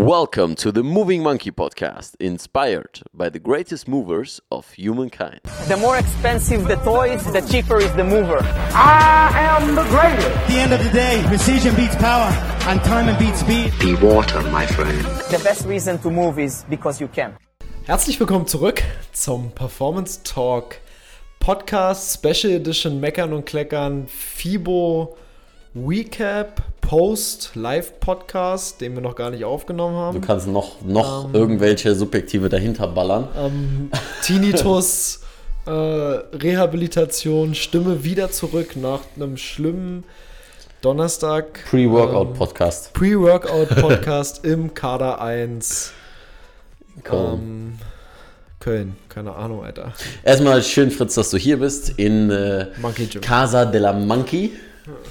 Welcome to the Moving Monkey podcast, inspired by the greatest movers of humankind. The more expensive the toys, the cheaper is the mover. I am the greatest. At the end of the day, precision beats power and time beats speed. Be water, my friend. The best reason to move is because you can. Herzlich willkommen zurück zum Performance Talk Podcast Special Edition Meckern und Kleckern FIBO Recap Post Live Podcast, den wir noch gar nicht aufgenommen Du haben. kannst noch, noch irgendwelche Subjektive dahinter ballern. Ähm, Tinnitus, äh, Rehabilitation, Stimme wieder zurück nach einem schlimmen Donnerstag. Pre-Workout-Podcast. Pre-Workout Podcast im Kader 1 Cool. ähm, Köln. Keine Ahnung, Alter. Erstmal schön, Fritz, dass du hier bist in äh. Casa de la Monkey.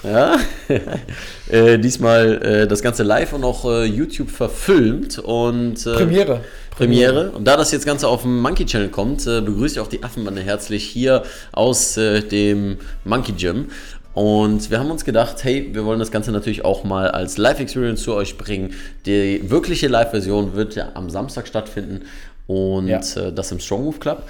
Ja. äh, diesmal äh, das Ganze live und auch äh, YouTube verfilmt und äh, Premiere. Premiere. Und da das jetzt Ganze auf dem Monkey Channel kommt, äh, begrüße ich auch die Affenbande herzlich hier aus äh, dem Monkey Gym. Und wir haben uns gedacht, hey, wir wollen das Ganze natürlich auch mal als Live-Experience zu euch bringen. Die wirkliche Live-Version wird ja am Samstag stattfinden und Ja. das im Strong Move Club.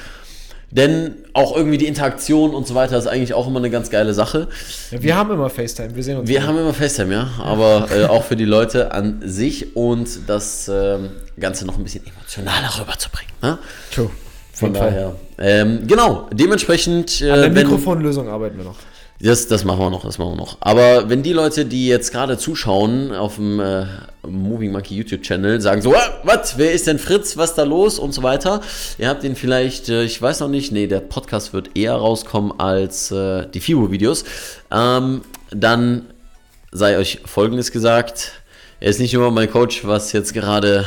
Denn auch irgendwie die Interaktion und so weiter ist eigentlich auch immer eine ganz geile Sache. Ja, wir haben immer FaceTime, wir sehen uns. Wir immer. haben immer FaceTime, ja, aber äh, auch für die Leute an sich und das ähm, Ganze noch ein bisschen emotionaler rüberzubringen. Ne? True. Von daher. Ähm, genau, dementsprechend. Äh, An der Mikrofonlösung arbeiten wir noch. das, das machen wir noch, das machen wir noch. Aber wenn die Leute, die jetzt gerade zuschauen auf dem äh, Moving Monkey YouTube Channel, sagen so, "Ah, was, wer ist denn Fritz, was da los und so weiter. Ihr habt den vielleicht, äh, ich weiß noch nicht, nee, der Podcast wird eher rauskommen als äh, die FIBO-Videos. Ähm, dann sei euch Folgendes gesagt. Er ist nicht nur mein Coach, was jetzt gerade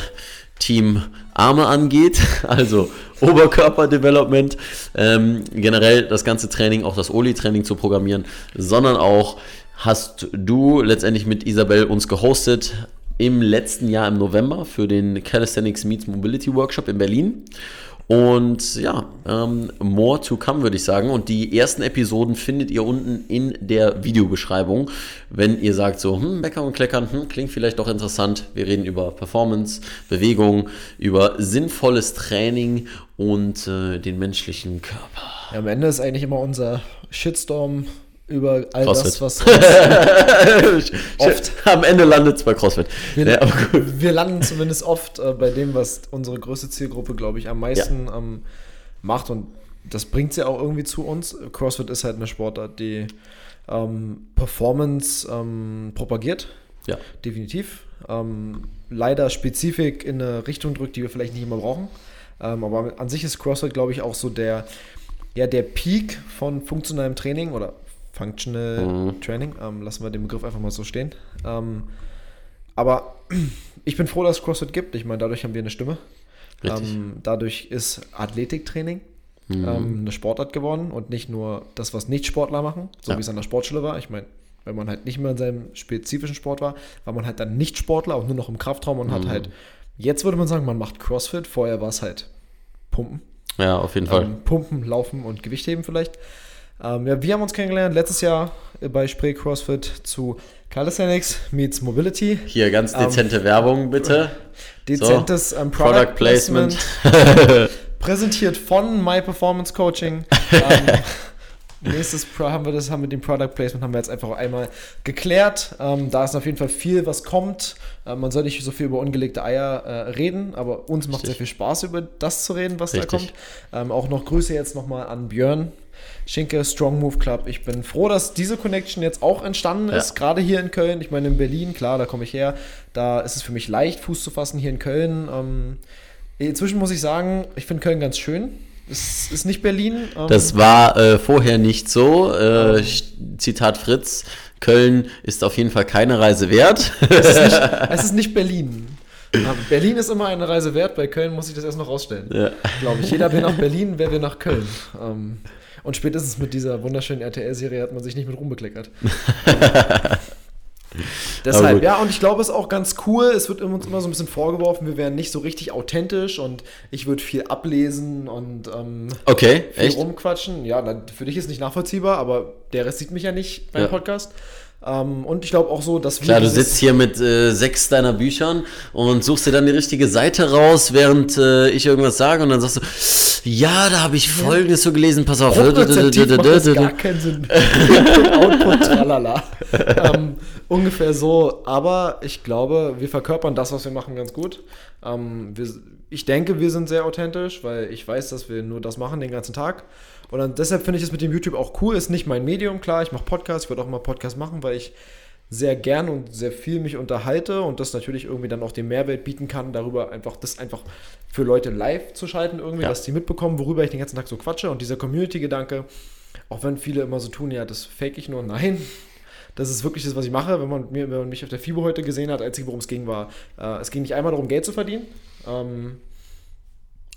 Team Arme angeht, also Oberkörperdevelopment, ähm, generell das ganze Training, auch das Oli-Training zu programmieren, sondern auch hast du letztendlich mit Isabel uns gehostet im letzten Jahr im November für den Calisthenics Meets Mobility Workshop in Berlin. Und ja, ähm, more to come, würde ich sagen. Und die ersten Episoden findet ihr unten in der Videobeschreibung. Wenn ihr sagt so, hm, Meckern und Kleckern, hm, klingt vielleicht doch interessant. Wir reden über Performance, Bewegung, über sinnvolles Training und äh, den menschlichen Körper. Ja, am Ende ist eigentlich immer unser Shitstorm über all CrossFit. das, was Oft. Am Ende landet es bei CrossFit. wir, Ja, wir landen zumindest oft äh, bei dem, was unsere größte Zielgruppe, glaube ich, am meisten ähm, macht und das bringt sie auch irgendwie zu uns. CrossFit ist halt eine Sportart, die ähm, Performance ähm, propagiert. Ja. definitiv. Ähm, leider Spezifik in eine Richtung drückt, die wir vielleicht nicht immer brauchen. Ähm, aber an sich ist CrossFit, glaube ich, auch so der, ja, der Peak von funktionellem Training oder Functional Training. Ähm, lassen wir den Begriff einfach mal so stehen. Ähm, aber ich bin froh, dass es CrossFit gibt. Ich meine, dadurch haben wir eine Stimme. Ähm, dadurch ist Athletiktraining ähm, eine Sportart geworden und nicht nur das, was Nicht-Sportler machen, so Ja. wie es an der Sportschule war. Ich meine, wenn man halt nicht mehr in seinem spezifischen Sport war, war man halt dann nicht Sportler und nur noch im Kraftraum und hat halt, jetzt würde man sagen, man macht CrossFit, vorher war es halt Pumpen. ja, auf jeden Fall. Ähm, Pumpen, Laufen und Gewichtheben vielleicht. Ähm, ja, wir haben uns kennengelernt letztes Jahr äh, bei Spree CrossFit zu Calisthenics meets Mobility. Hier ganz dezente Werbung, bitte. Dezentes ähm, Product, Product Placement. Placement. präsentiert von My Performance Coaching. nächstes Pro haben wir das, haben wir den Product Placement haben wir jetzt einfach einmal geklärt. Ähm, da ist auf jeden Fall viel, was kommt. Ähm, man soll nicht so viel über ungelegte Eier äh, reden, aber uns macht sehr viel Spaß, über das zu reden, was da Richtig. kommt. Ähm, auch noch Grüße jetzt nochmal an Björn. Schinke, Strong Move Club. Ich bin froh, dass diese Connection jetzt auch entstanden ist, Ja. gerade hier in Köln. Ich meine, in Berlin, klar, da komme ich her. Da ist es für mich leicht, Fuß zu fassen. Hier in Köln ähm, Inzwischen muss ich sagen, ich finde Köln ganz schön. Es ist nicht Berlin. ähm, Das war äh, vorher nicht so. Äh, Zitat Fritz: Köln ist auf jeden Fall keine Reise wert. es, ist nicht, es ist nicht Berlin. Berlin ist immer eine Reise wert, bei Köln muss ich das erst noch rausstellen. Ja. Glaube ich. Jeder will nach Berlin, wer will nach Köln. Ähm, und spätestens mit dieser wunderschönen RTL-Serie hat man sich nicht mit rumbekleckert. Deshalb, ja, und ich glaube, es ist auch ganz cool. Es wird uns immer so ein bisschen vorgeworfen, wir wären nicht so richtig authentisch und ich würde viel ablesen und ähm, Okay, viel echt? rumquatschen. Ja, für dich ist nicht nachvollziehbar, aber der Rest sieht mich ja nicht beim Ja. Podcast. Ähm, und ich glaube auch so, dass wir. Klar, du sitzt hier mit äh, sechs deiner Büchern und suchst dir dann die richtige Seite raus, während äh, ich irgendwas sage und dann sagst du, ja, da habe ich Folgendes so gelesen, pass auf. Hochrezeptiv macht das gar keinen Sinn. Output, tralala. ähm, ungefähr so. Aber ich glaube, wir verkörpern das, was wir machen, ganz gut. Ähm, wir, ich denke, wir sind sehr authentisch, weil ich weiß, dass wir nur das machen den ganzen Tag. Und dann, deshalb finde ich es mit dem YouTube auch cool. Ist nicht mein Medium, klar. Ich mache Podcasts, ich würde auch mal Podcasts machen, weil ich sehr gern und sehr viel mich unterhalte und das natürlich irgendwie dann auch den Mehrwert bieten kann, darüber einfach das einfach für Leute live zu schalten irgendwie, Ja. dass die mitbekommen, worüber ich den ganzen Tag so quatsche und dieser Community-Gedanke, auch wenn viele immer so tun, ja, das fake ich nur, nein, das ist wirklich das, was ich mache. Wenn man, mir, wenn man mich auf der FIBO heute gesehen hat, einzig worum es ging, war, äh, es ging nicht einmal darum, Geld zu verdienen. Ähm,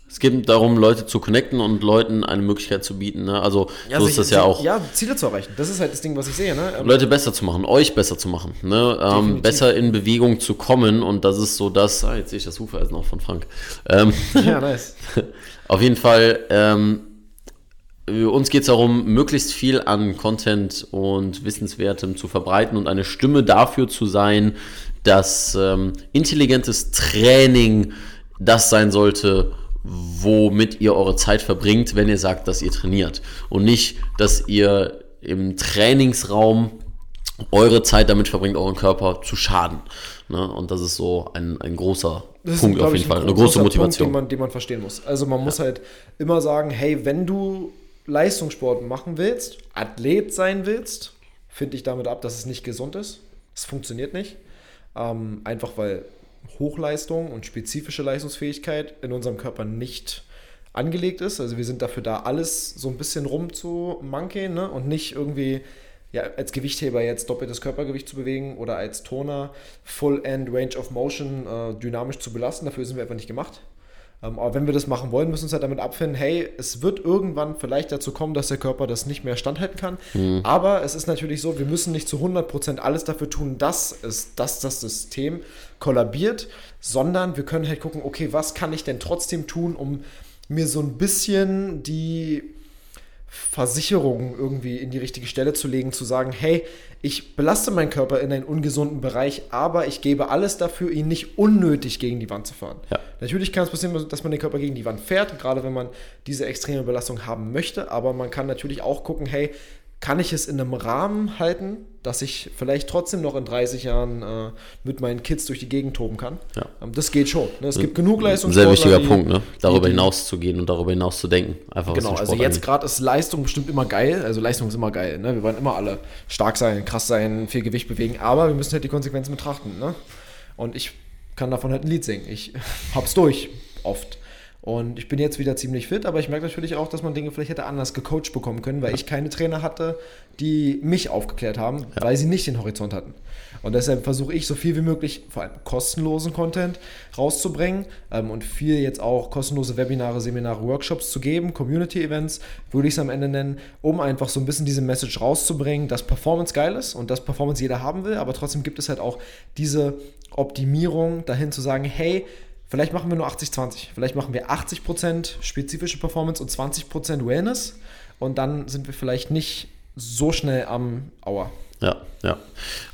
Es geht darum, Leute zu connecten und Leuten eine Möglichkeit zu bieten. Ne? Also so ist sich- das ja auch. Ja, Ziele zu erreichen. Das ist halt das Ding, was ich sehe. Ne? Ähm, Leute besser zu machen, euch besser zu machen, ne? ähm, besser in Bewegung zu kommen und das ist so das, ah, jetzt sehe ich das Hufeisen auch von Frank. Ähm, ja, nice. Auf jeden Fall, ähm, uns geht es darum, möglichst viel an Content und Wissenswertem zu verbreiten und eine Stimme dafür zu sein, dass ähm, intelligentes Training das sein sollte, womit ihr eure Zeit verbringt, wenn ihr sagt, dass ihr trainiert. Und nicht, dass ihr im Trainingsraum eure Zeit damit verbringt, euren Körper zu schaden. Ne? Und das ist so ein, ein großer Das ist, Punkt glaub auf jeden Fall, ein eine große Motivation. Punkt, den man, den man verstehen muss. Also man muss halt immer sagen, hey, wenn du Leistungssport machen willst, Athlet sein willst, finde ich damit ab, dass es nicht gesund ist. Es funktioniert nicht. Ähm, einfach weil Hochleistung und spezifische Leistungsfähigkeit in unserem Körper nicht angelegt ist. Also wir sind dafür da, alles so ein bisschen rumzumankeln ne? und nicht irgendwie ja, als Gewichtheber jetzt doppeltes Körpergewicht zu bewegen oder als Toner Full End Range of Motion äh, dynamisch zu belasten. Dafür sind wir einfach nicht gemacht. Ähm, aber wenn wir das machen wollen, müssen wir uns halt damit abfinden, hey, es wird irgendwann vielleicht dazu kommen, dass der Körper das nicht mehr standhalten kann. Aber es ist natürlich so, wir müssen nicht zu 100% alles dafür tun, dass, es, dass das System kollabiert, sondern wir können halt gucken, okay, was kann ich denn trotzdem tun, um mir so ein bisschen die Versicherung irgendwie in die richtige Stelle zu legen, zu sagen, hey, ich belaste meinen Körper in einen ungesunden Bereich, aber ich gebe alles dafür, ihn nicht unnötig gegen die Wand zu fahren. Ja. Natürlich kann es passieren, dass man den Körper gegen die Wand fährt, gerade wenn man diese extreme Belastung haben möchte, aber man kann natürlich auch gucken, hey, kann ich es in einem Rahmen halten, dass ich vielleicht trotzdem noch in 30 Jahren äh, mit meinen Kids durch die Gegend toben kann? Ja. Ähm, das geht schon. Ne? Es gibt genug Ein Leistungssportler, sehr wichtiger die- Punkt, ne? darüber die- hinaus zu gehen und darüber hinaus zu denken. Einfach Genau, also jetzt gerade ist Leistung bestimmt immer geil. Also Leistung ist immer geil. Ne? Wir wollen immer alle stark sein, krass sein, viel Gewicht bewegen, aber wir müssen halt die Konsequenzen betrachten. Ne? Und ich kann davon halt ein Lied singen. Ich hab's durch, oft. Und ich bin jetzt wieder ziemlich fit, aber ich merke natürlich auch, dass man Dinge vielleicht hätte anders gecoacht bekommen können, weil ich keine Trainer hatte, die mich aufgeklärt haben, weil sie nicht den Horizont hatten. Und deshalb versuche ich so viel wie möglich, vor allem kostenlosen Content rauszubringen ähm, und viel jetzt auch kostenlose Webinare, Seminare, Workshops zu geben, Community-Events, würde ich es am Ende nennen, um einfach so ein bisschen diese Message rauszubringen, dass Performance geil ist und dass Performance jeder haben will, aber trotzdem gibt es halt auch diese Optimierung dahin zu sagen, hey, Vielleicht machen wir nur 80-20. Vielleicht machen wir 80% spezifische Performance und 20% Wellness. Und dann sind wir vielleicht nicht so schnell am Auer. Ja, ja.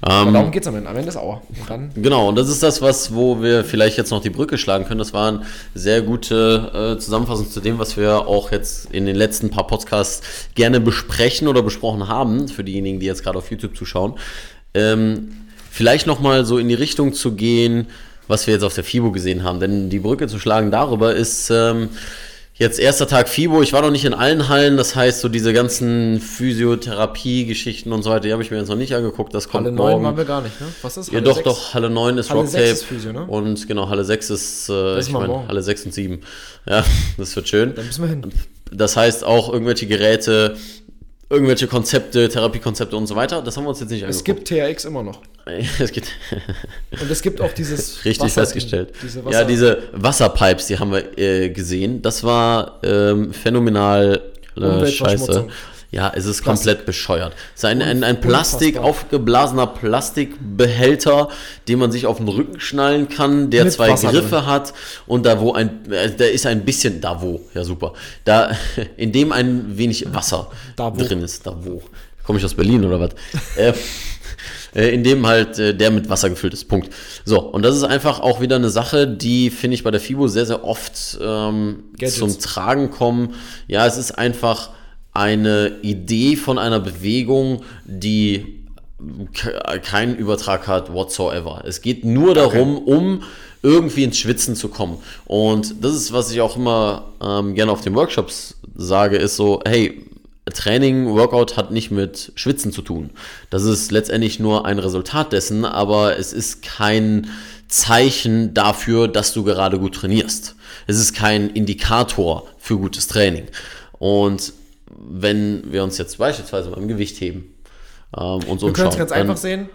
Aber Ähm, darum geht es am Ende. Am Ende ist Auer. Und Genau, und das ist das, was, wo wir vielleicht jetzt noch die Brücke schlagen können. Das waren sehr gute äh, Zusammenfassungen zu dem, was wir auch jetzt in den letzten paar Podcasts gerne besprechen oder besprochen haben, für diejenigen, die jetzt gerade auf YouTube zuschauen. Ähm, vielleicht nochmal so in die Richtung zu gehen, was wir jetzt auf der FIBO gesehen haben. Denn die Brücke zu schlagen darüber ist ähm, jetzt erster Tag FIBO. Ich war noch nicht in allen Hallen, das heißt, so diese ganzen Physiotherapie-Geschichten und so weiter, die habe ich mir jetzt noch nicht angeguckt. Das kommt Halle 9 morgen. waren wir gar nicht, ne? Was ist Ja, Halle doch, 6? doch, Halle 9 ist Halle Rocktape. 6 ist Physio, ne? Und genau, Halle 6 ist, äh, ich meine. Halle 6 und 7. Ja, das wird schön. Dann müssen wir hin. Das heißt auch irgendwelche Geräte, irgendwelche Konzepte, Therapiekonzepte und so weiter. Das haben wir uns jetzt nicht Es angeguckt. gibt TRX immer noch. es gibt Und es gibt auch dieses richtig Wasser- festgestellt. Diese ja, diese Wasserpipes, die haben wir äh, gesehen. Das war ähm, phänomenal äh, scheiße. Ja, es ist Plastik. komplett bescheuert. Es ist ein, ein, ein Unfassbar. Plastik, aufgeblasener Plastikbehälter, den man sich auf den Rücken schnallen kann, der Mit zwei Wasser Griffe drin. hat und da wo ein, äh, da ist ein bisschen, da wo, ja super, da, in dem ein wenig Wasser drin ist, da wo. Komme ich aus Berlin oder was? äh, äh, in dem halt äh, der mit Wasser gefüllt ist. Punkt. So, und das ist einfach auch wieder eine Sache, die, finde ich, bei der FIBO sehr, sehr oft ähm, zum Tragen kommen. Ja, es ist einfach eine Idee von einer Bewegung, die ke- keinen Übertrag hat whatsoever. Es geht nur darum, um irgendwie ins Schwitzen zu kommen. Und das ist, was ich auch immer ähm, gerne auf den Workshops sage, ist so, hey, Training, Workout hat nicht mit Schwitzen zu tun. Das ist letztendlich nur ein Resultat dessen, aber es ist kein Zeichen dafür, dass du gerade gut trainierst. Es ist kein Indikator für gutes Training. Und wenn wir uns jetzt beispielsweise beim Gewicht heben ähm, und so Wir können es ganz einfach sehen.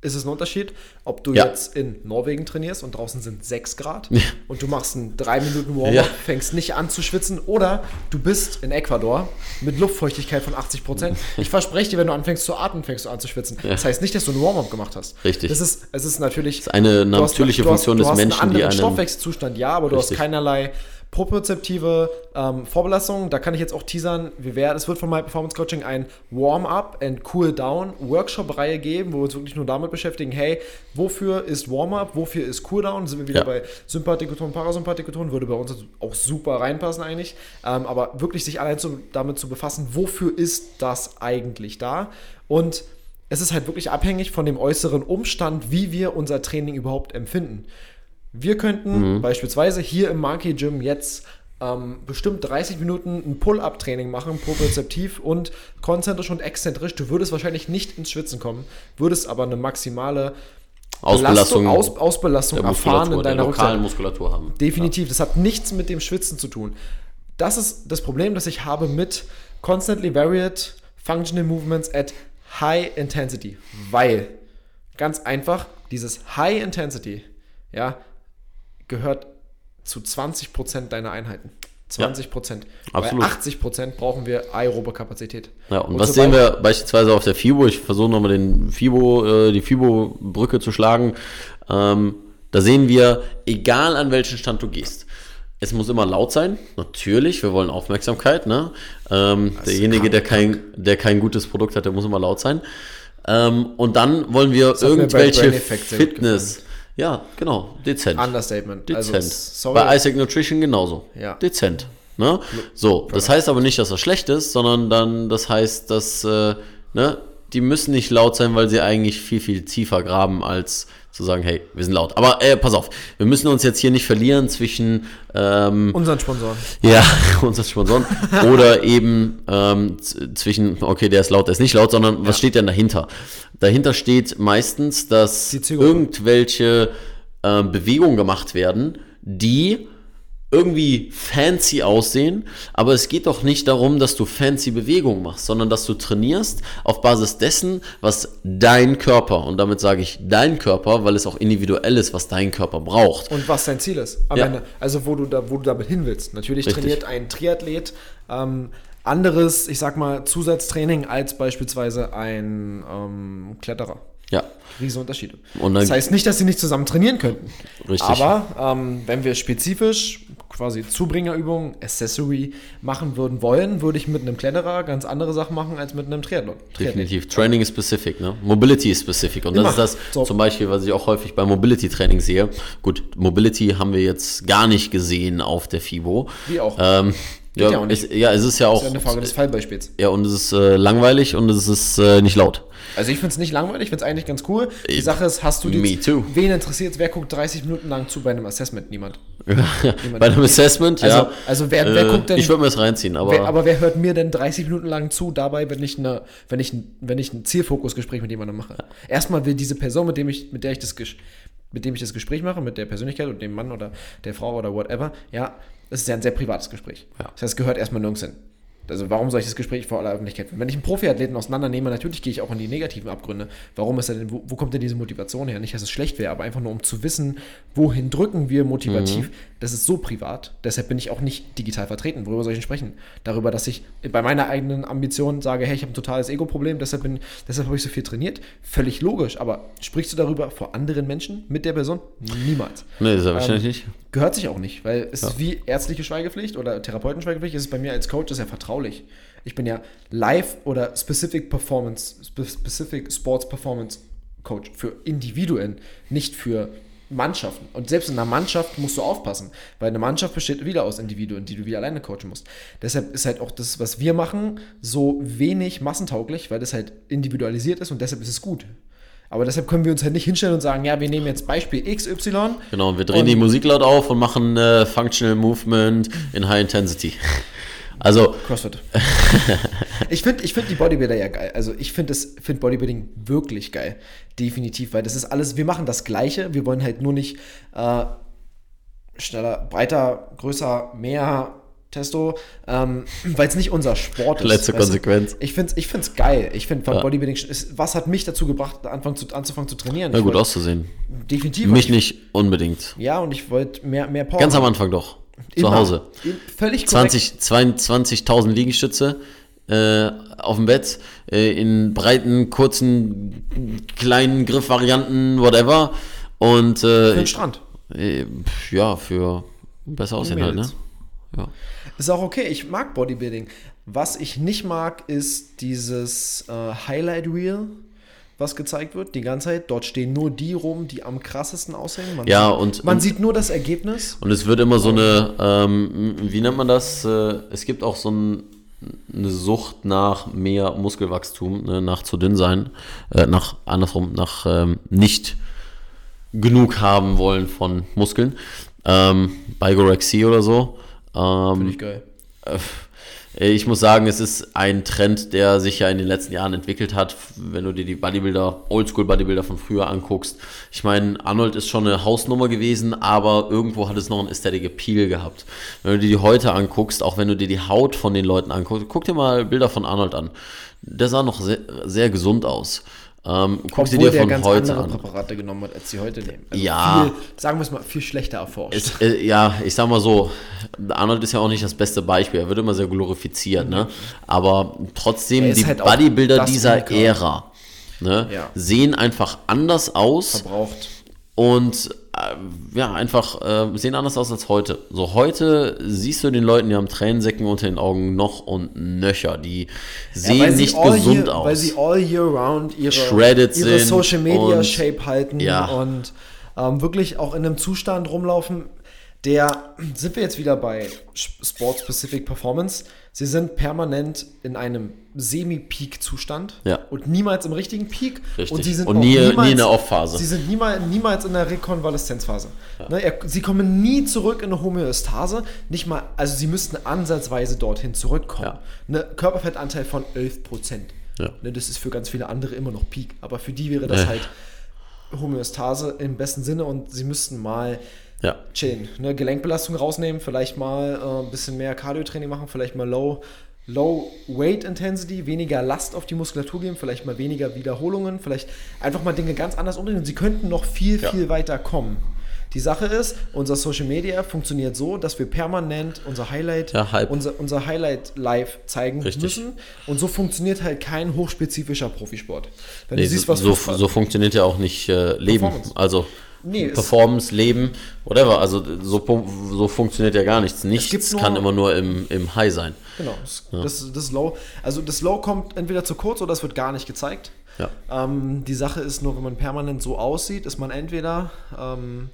Ist es ein Unterschied, ob du Ja. jetzt in Norwegen trainierst und draußen sind 6 Grad und du machst einen 3 Minuten Warm-up, Ja. fängst nicht an zu schwitzen oder du bist in Ecuador mit Luftfeuchtigkeit von 80 Prozent. Ich verspreche dir, wenn du anfängst zu atmen, fängst du an zu schwitzen. Das heißt nicht, dass du einen Warm-up gemacht hast. Richtig. Das ist, es ist natürlich ist eine du hast- natürliche du hast, Funktion du des hast Menschen, einen die einem- Stoffwechselzustand, ja, aber du Richtig. hast keinerlei propriozeptive ähm, Vorbelastung. Da kann ich jetzt auch teasern, wir werden, es wird von My Performance Coaching ein Warm-up and Cool-Down Workshop-Reihe geben, wo wir uns wirklich nur damit beschäftigen, hey, wofür ist Warm-up, wofür ist Cool-Down? Sind wir wieder Ja. bei Sympathikoton, Parasympathikoton, würde bei uns auch super reinpassen eigentlich. Ähm, aber wirklich sich allein zu, damit zu befassen, wofür ist das eigentlich da? Und es ist halt wirklich abhängig von dem äußeren Umstand, wie wir unser Training überhaupt empfinden. Wir könnten beispielsweise hier im Monkey Gym jetzt ähm, bestimmt 30 Minuten ein Pull-Up-Training machen, propriozeptiv und konzentrisch und exzentrisch. Du würdest wahrscheinlich nicht ins Schwitzen kommen, würdest aber eine maximale Ausbelastung Aus, Ausbelastung erfahren in deiner lokalen Rückseite. Muskulatur haben. Definitiv. Das hat nichts mit dem Schwitzen zu tun. Das ist das Problem, das ich habe mit constantly varied functional movements at high intensity. Weil, ganz einfach, dieses High Intensity, ja, gehört zu 20% deiner Einheiten. 20%. absolut. Bei 80% brauchen wir aerobe Kapazität. Ja, und, was sobald- sehen wir beispielsweise auf der FIBO? Ich versuche nochmal den FIBO, äh, die FIBO-Brücke zu schlagen. Ähm, da sehen wir, egal an welchen Stand du gehst, es muss immer laut sein, natürlich, wir wollen Aufmerksamkeit. Ne? Ähm, derjenige, der kein, der kein gutes Produkt hat, der muss immer laut sein. Ähm, und dann wollen wir irgendwelche Fitness. Ja, genau, dezent. Understatement. Dezent. Also, sorry. Bei Isaac Nutrition genauso. Ja. Dezent. Ne? So, das heißt aber nicht, dass das schlecht ist, sondern dann, das heißt, dass äh, ne, die müssen nicht laut sein, weil sie eigentlich viel, viel tiefer graben, als zu sagen, hey, wir sind laut. Aber äh, pass auf, wir müssen uns jetzt hier nicht verlieren zwischen ähm, Unseren Sponsoren. ja, unsere Sponsoren. Oder eben ähm, zwischen, okay, der ist laut, der ist nicht laut, sondern was steht denn dahinter? Dahinter steht meistens, dass irgendwelche ähm, Bewegungen gemacht werden, die irgendwie fancy aussehen, aber es geht doch nicht darum, dass du fancy Bewegungen machst, sondern dass du trainierst auf Basis dessen, was dein Körper, und damit sage ich dein Körper, weil es auch individuell ist, was dein Körper braucht. Und was dein Ziel ist. Ja. Ende. Also wo du, da, wo du damit hin willst. Natürlich Richtig. trainiert ein Triathlet ähm, anderes, ich sag mal, Zusatztraining als beispielsweise ein ähm, Kletterer. Ja, Riesen Unterschiede. Das heißt nicht, dass sie nicht zusammen trainieren könnten. Richtig. Aber ähm, wenn wir spezifisch quasi Zubringerübungen, Accessory machen würden wollen, würde ich mit einem Kletterer ganz andere Sachen machen als mit einem Triathlon. Definitiv. Training ist specific, ne? Mobility ist specific. Und das Immer. ist das So. zum Beispiel, was ich auch häufig bei Mobility Training sehe. Gut, Mobility haben wir jetzt gar nicht gesehen auf der FIBO. Wie auch. Ähm, ja, ja nicht. Es, ja, es ist ja Das auch. ist ja eine Frage des Fallbeispiels. ja, und es ist äh, langweilig und es ist äh, nicht laut. Also ich finde es nicht langweilig, ich finde es eigentlich ganz cool. Die Sache ist, hast du die... Me too. Wen interessiert wer guckt 30 Minuten lang zu bei einem Assessment? Niemand. bei einem Assessment, Also- ja. also wer- wer äh, guckt denn- Ich würde mir das reinziehen, aber. Wer, aber wer hört mir denn 30 Minuten lang zu dabei, wenn ich, eine, wenn ich, ein- wenn ich ein Zielfokusgespräch mit jemandem mache? Erstmal will diese Person, mit dem ich, mit der ich das mit dem ich das Gespräch mache, mit der Persönlichkeit und dem Mann oder der Frau oder whatever, ja, das ist ja ein sehr privates Gespräch. Ja. Das heißt, es gehört erstmal nirgends hin. Also warum soll ich das Gespräch vor aller Öffentlichkeit führen? Wenn ich einen Profiathleten auseinandernehme, natürlich gehe ich auch in die negativen Abgründe. Warum ist er denn, wo, wo kommt denn diese Motivation her? Nicht, dass es schlecht wäre, aber einfach nur um zu wissen, wohin drücken wir motivativ. Das ist so privat. Deshalb bin ich auch nicht digital vertreten. Worüber soll ich denn sprechen? Darüber, dass ich bei meiner eigenen Ambition sage, hey, ich habe ein totales Ego-Problem, deshalb, bin- deshalb habe ich so viel trainiert. Völlig logisch. Aber sprichst du darüber vor anderen Menschen mit der Person? Niemals. nee, ist ja wahrscheinlich Ähm, nicht. Gehört sich auch nicht, weil es ist wie ärztliche Schweigepflicht oder Therapeutenschweigepflicht. Es ist bei mir als Coach das ist ja vertraulich. Ich bin ja Live oder Specific Performance, Spe- Specific Sports Performance Coach, für Individuen, nicht für Mannschaften. Und selbst in einer Mannschaft musst du aufpassen, weil eine Mannschaft besteht wieder aus Individuen, die du wieder alleine coachen musst. Deshalb ist halt auch das, was wir machen, so wenig massentauglich, weil das halt individualisiert ist und deshalb ist es gut. Aber deshalb können wir uns halt nicht hinstellen und sagen, ja, wir nehmen jetzt Beispiel XY. Genau, wir drehen die Musik laut auf und machen äh, Functional Movement in High Intensity. Also, CrossFit. ich finde ich find die Bodybuilder ja geil. Also ich finde find Bodybuilding wirklich geil. Definitiv, weil das ist alles, wir machen das Gleiche. Wir wollen halt nur nicht äh, schneller, breiter, größer, mehr Testo, ähm, weil es nicht unser Sport ist. Letzte weißt du? Konsequenz. Ich finde es ich find's geil. Ich finde Ja. Bodybuilding, ist, was hat mich dazu gebracht, anfangen zu, anzufangen zu trainieren? na Ich gut wollt- auszusehen. Definitiv. Mich nicht unbedingt. Ja, und ich wollte mehr, mehr Power. Ganz am. Anfang doch. Zu Immer. Hause. Völlig korrekt. 20, 22.000 Liegestütze äh, auf dem Bett, äh, in breiten, kurzen, kleinen Griffvarianten, whatever. Und äh, Für den Strand. äh, ja, für besser aussehen halt, ne? Ja. Ist auch okay, ich mag Bodybuilding. Was ich nicht mag, ist dieses äh, Highlight Reel, was gezeigt wird, die ganze Zeit. Dort stehen nur die rum, die am krassesten aussehen. Man Ja, sieht, und- man und- sieht nur das Ergebnis. Und es wird immer so eine, ähm, wie nennt man das? Äh, es gibt auch so ein, eine Sucht nach mehr Muskelwachstum, ne, nach zu dünn sein, äh, nach andersrum, nach ähm, nicht genug haben wollen von Muskeln. Ähm, Bigorexie oder so. Ähm, Finde ich geil. äh, Ich muss sagen, es ist ein Trend, der sich ja in den letzten Jahren entwickelt hat. Wenn du dir die Bodybuilder, Oldschool-Bodybuilder von früher anguckst. Ich meine, Arnold ist schon eine Hausnummer gewesen, aber irgendwo hat es noch einen Aesthetic Appeal gehabt. Wenn du dir die heute anguckst, auch wenn du dir die Haut von den Leuten anguckst, guck dir mal Bilder von Arnold an. Der sah noch sehr, sehr gesund aus. Ähm, guck sie dir von ganz heute andere an. Präparate genommen hat, als sie heute nehmen. Also Ja. Viel, sagen wir es mal, viel schlechter erforscht. Es, äh, ja, ich sag mal so, Arnold ist ja auch nicht das beste Beispiel. Er wird immer sehr glorifiziert, ne? Aber trotzdem, ist die halt Bodybuilder dieser. Ära ne, Ja. sehen einfach anders aus Verbraucht. und ja, einfach äh, sehen anders aus als heute. So heute siehst du den Leuten, die haben Tränensäcken unter den Augen noch und nöcher. Die sehen sie nicht gesund year, aus. Weil sie all year round ihre, Shredded ihre sind Social Media und- Shape halten Ja. und ähm, wirklich auch in einem Zustand rumlaufen, der, sind wir jetzt wieder bei Sport Specific Performance, sie sind permanent in einem Semi-Peak-Zustand Ja. und niemals im richtigen Peak. Richtig. Und sie sind Und auch nie- nie niemals, in der Off-Phase. Sie sind niemals, niemals in der Rekonvaleszenzphase. Ne, er, sie kommen nie zurück in eine Homöostase. Nicht mal, also sie müssten ansatzweise dorthin zurückkommen. Ja. Ne, Körperfettanteil von 11%. Ja. Ne, das ist für ganz viele andere immer noch Peak. Aber für die wäre das Ja. halt Homöostase im besten Sinne und sie müssten mal ja. chillen. Ne, Gelenkbelastung rausnehmen, vielleicht mal äh, ein bisschen mehr Cardio-Training machen, vielleicht mal Low, Low Weight Intensity, weniger Last auf die Muskulatur geben, vielleicht mal weniger Wiederholungen, vielleicht einfach mal Dinge ganz anders umdrehen sie könnten noch viel, Ja. viel weiter kommen. Die Sache ist, unser Social Media funktioniert so, dass wir permanent unser Highlight, Ja, unser, unser Highlight live zeigen Richtig. müssen. Und so funktioniert halt kein hochspezifischer Profisport. Wenn Nee, du siehst, so, was so, so funktioniert ja auch nicht äh, Leben. Also Nee, Performance, Leben, whatever. Also so, so funktioniert ja gar nichts. Nichts nur- kann immer nur im, im High sein. Genau, das, das, das Low. Also das Low kommt entweder zu kurz oder es wird gar nicht gezeigt. Ja. Ähm, die Sache ist nur, wenn man permanent so aussieht, ist man entweder ähm,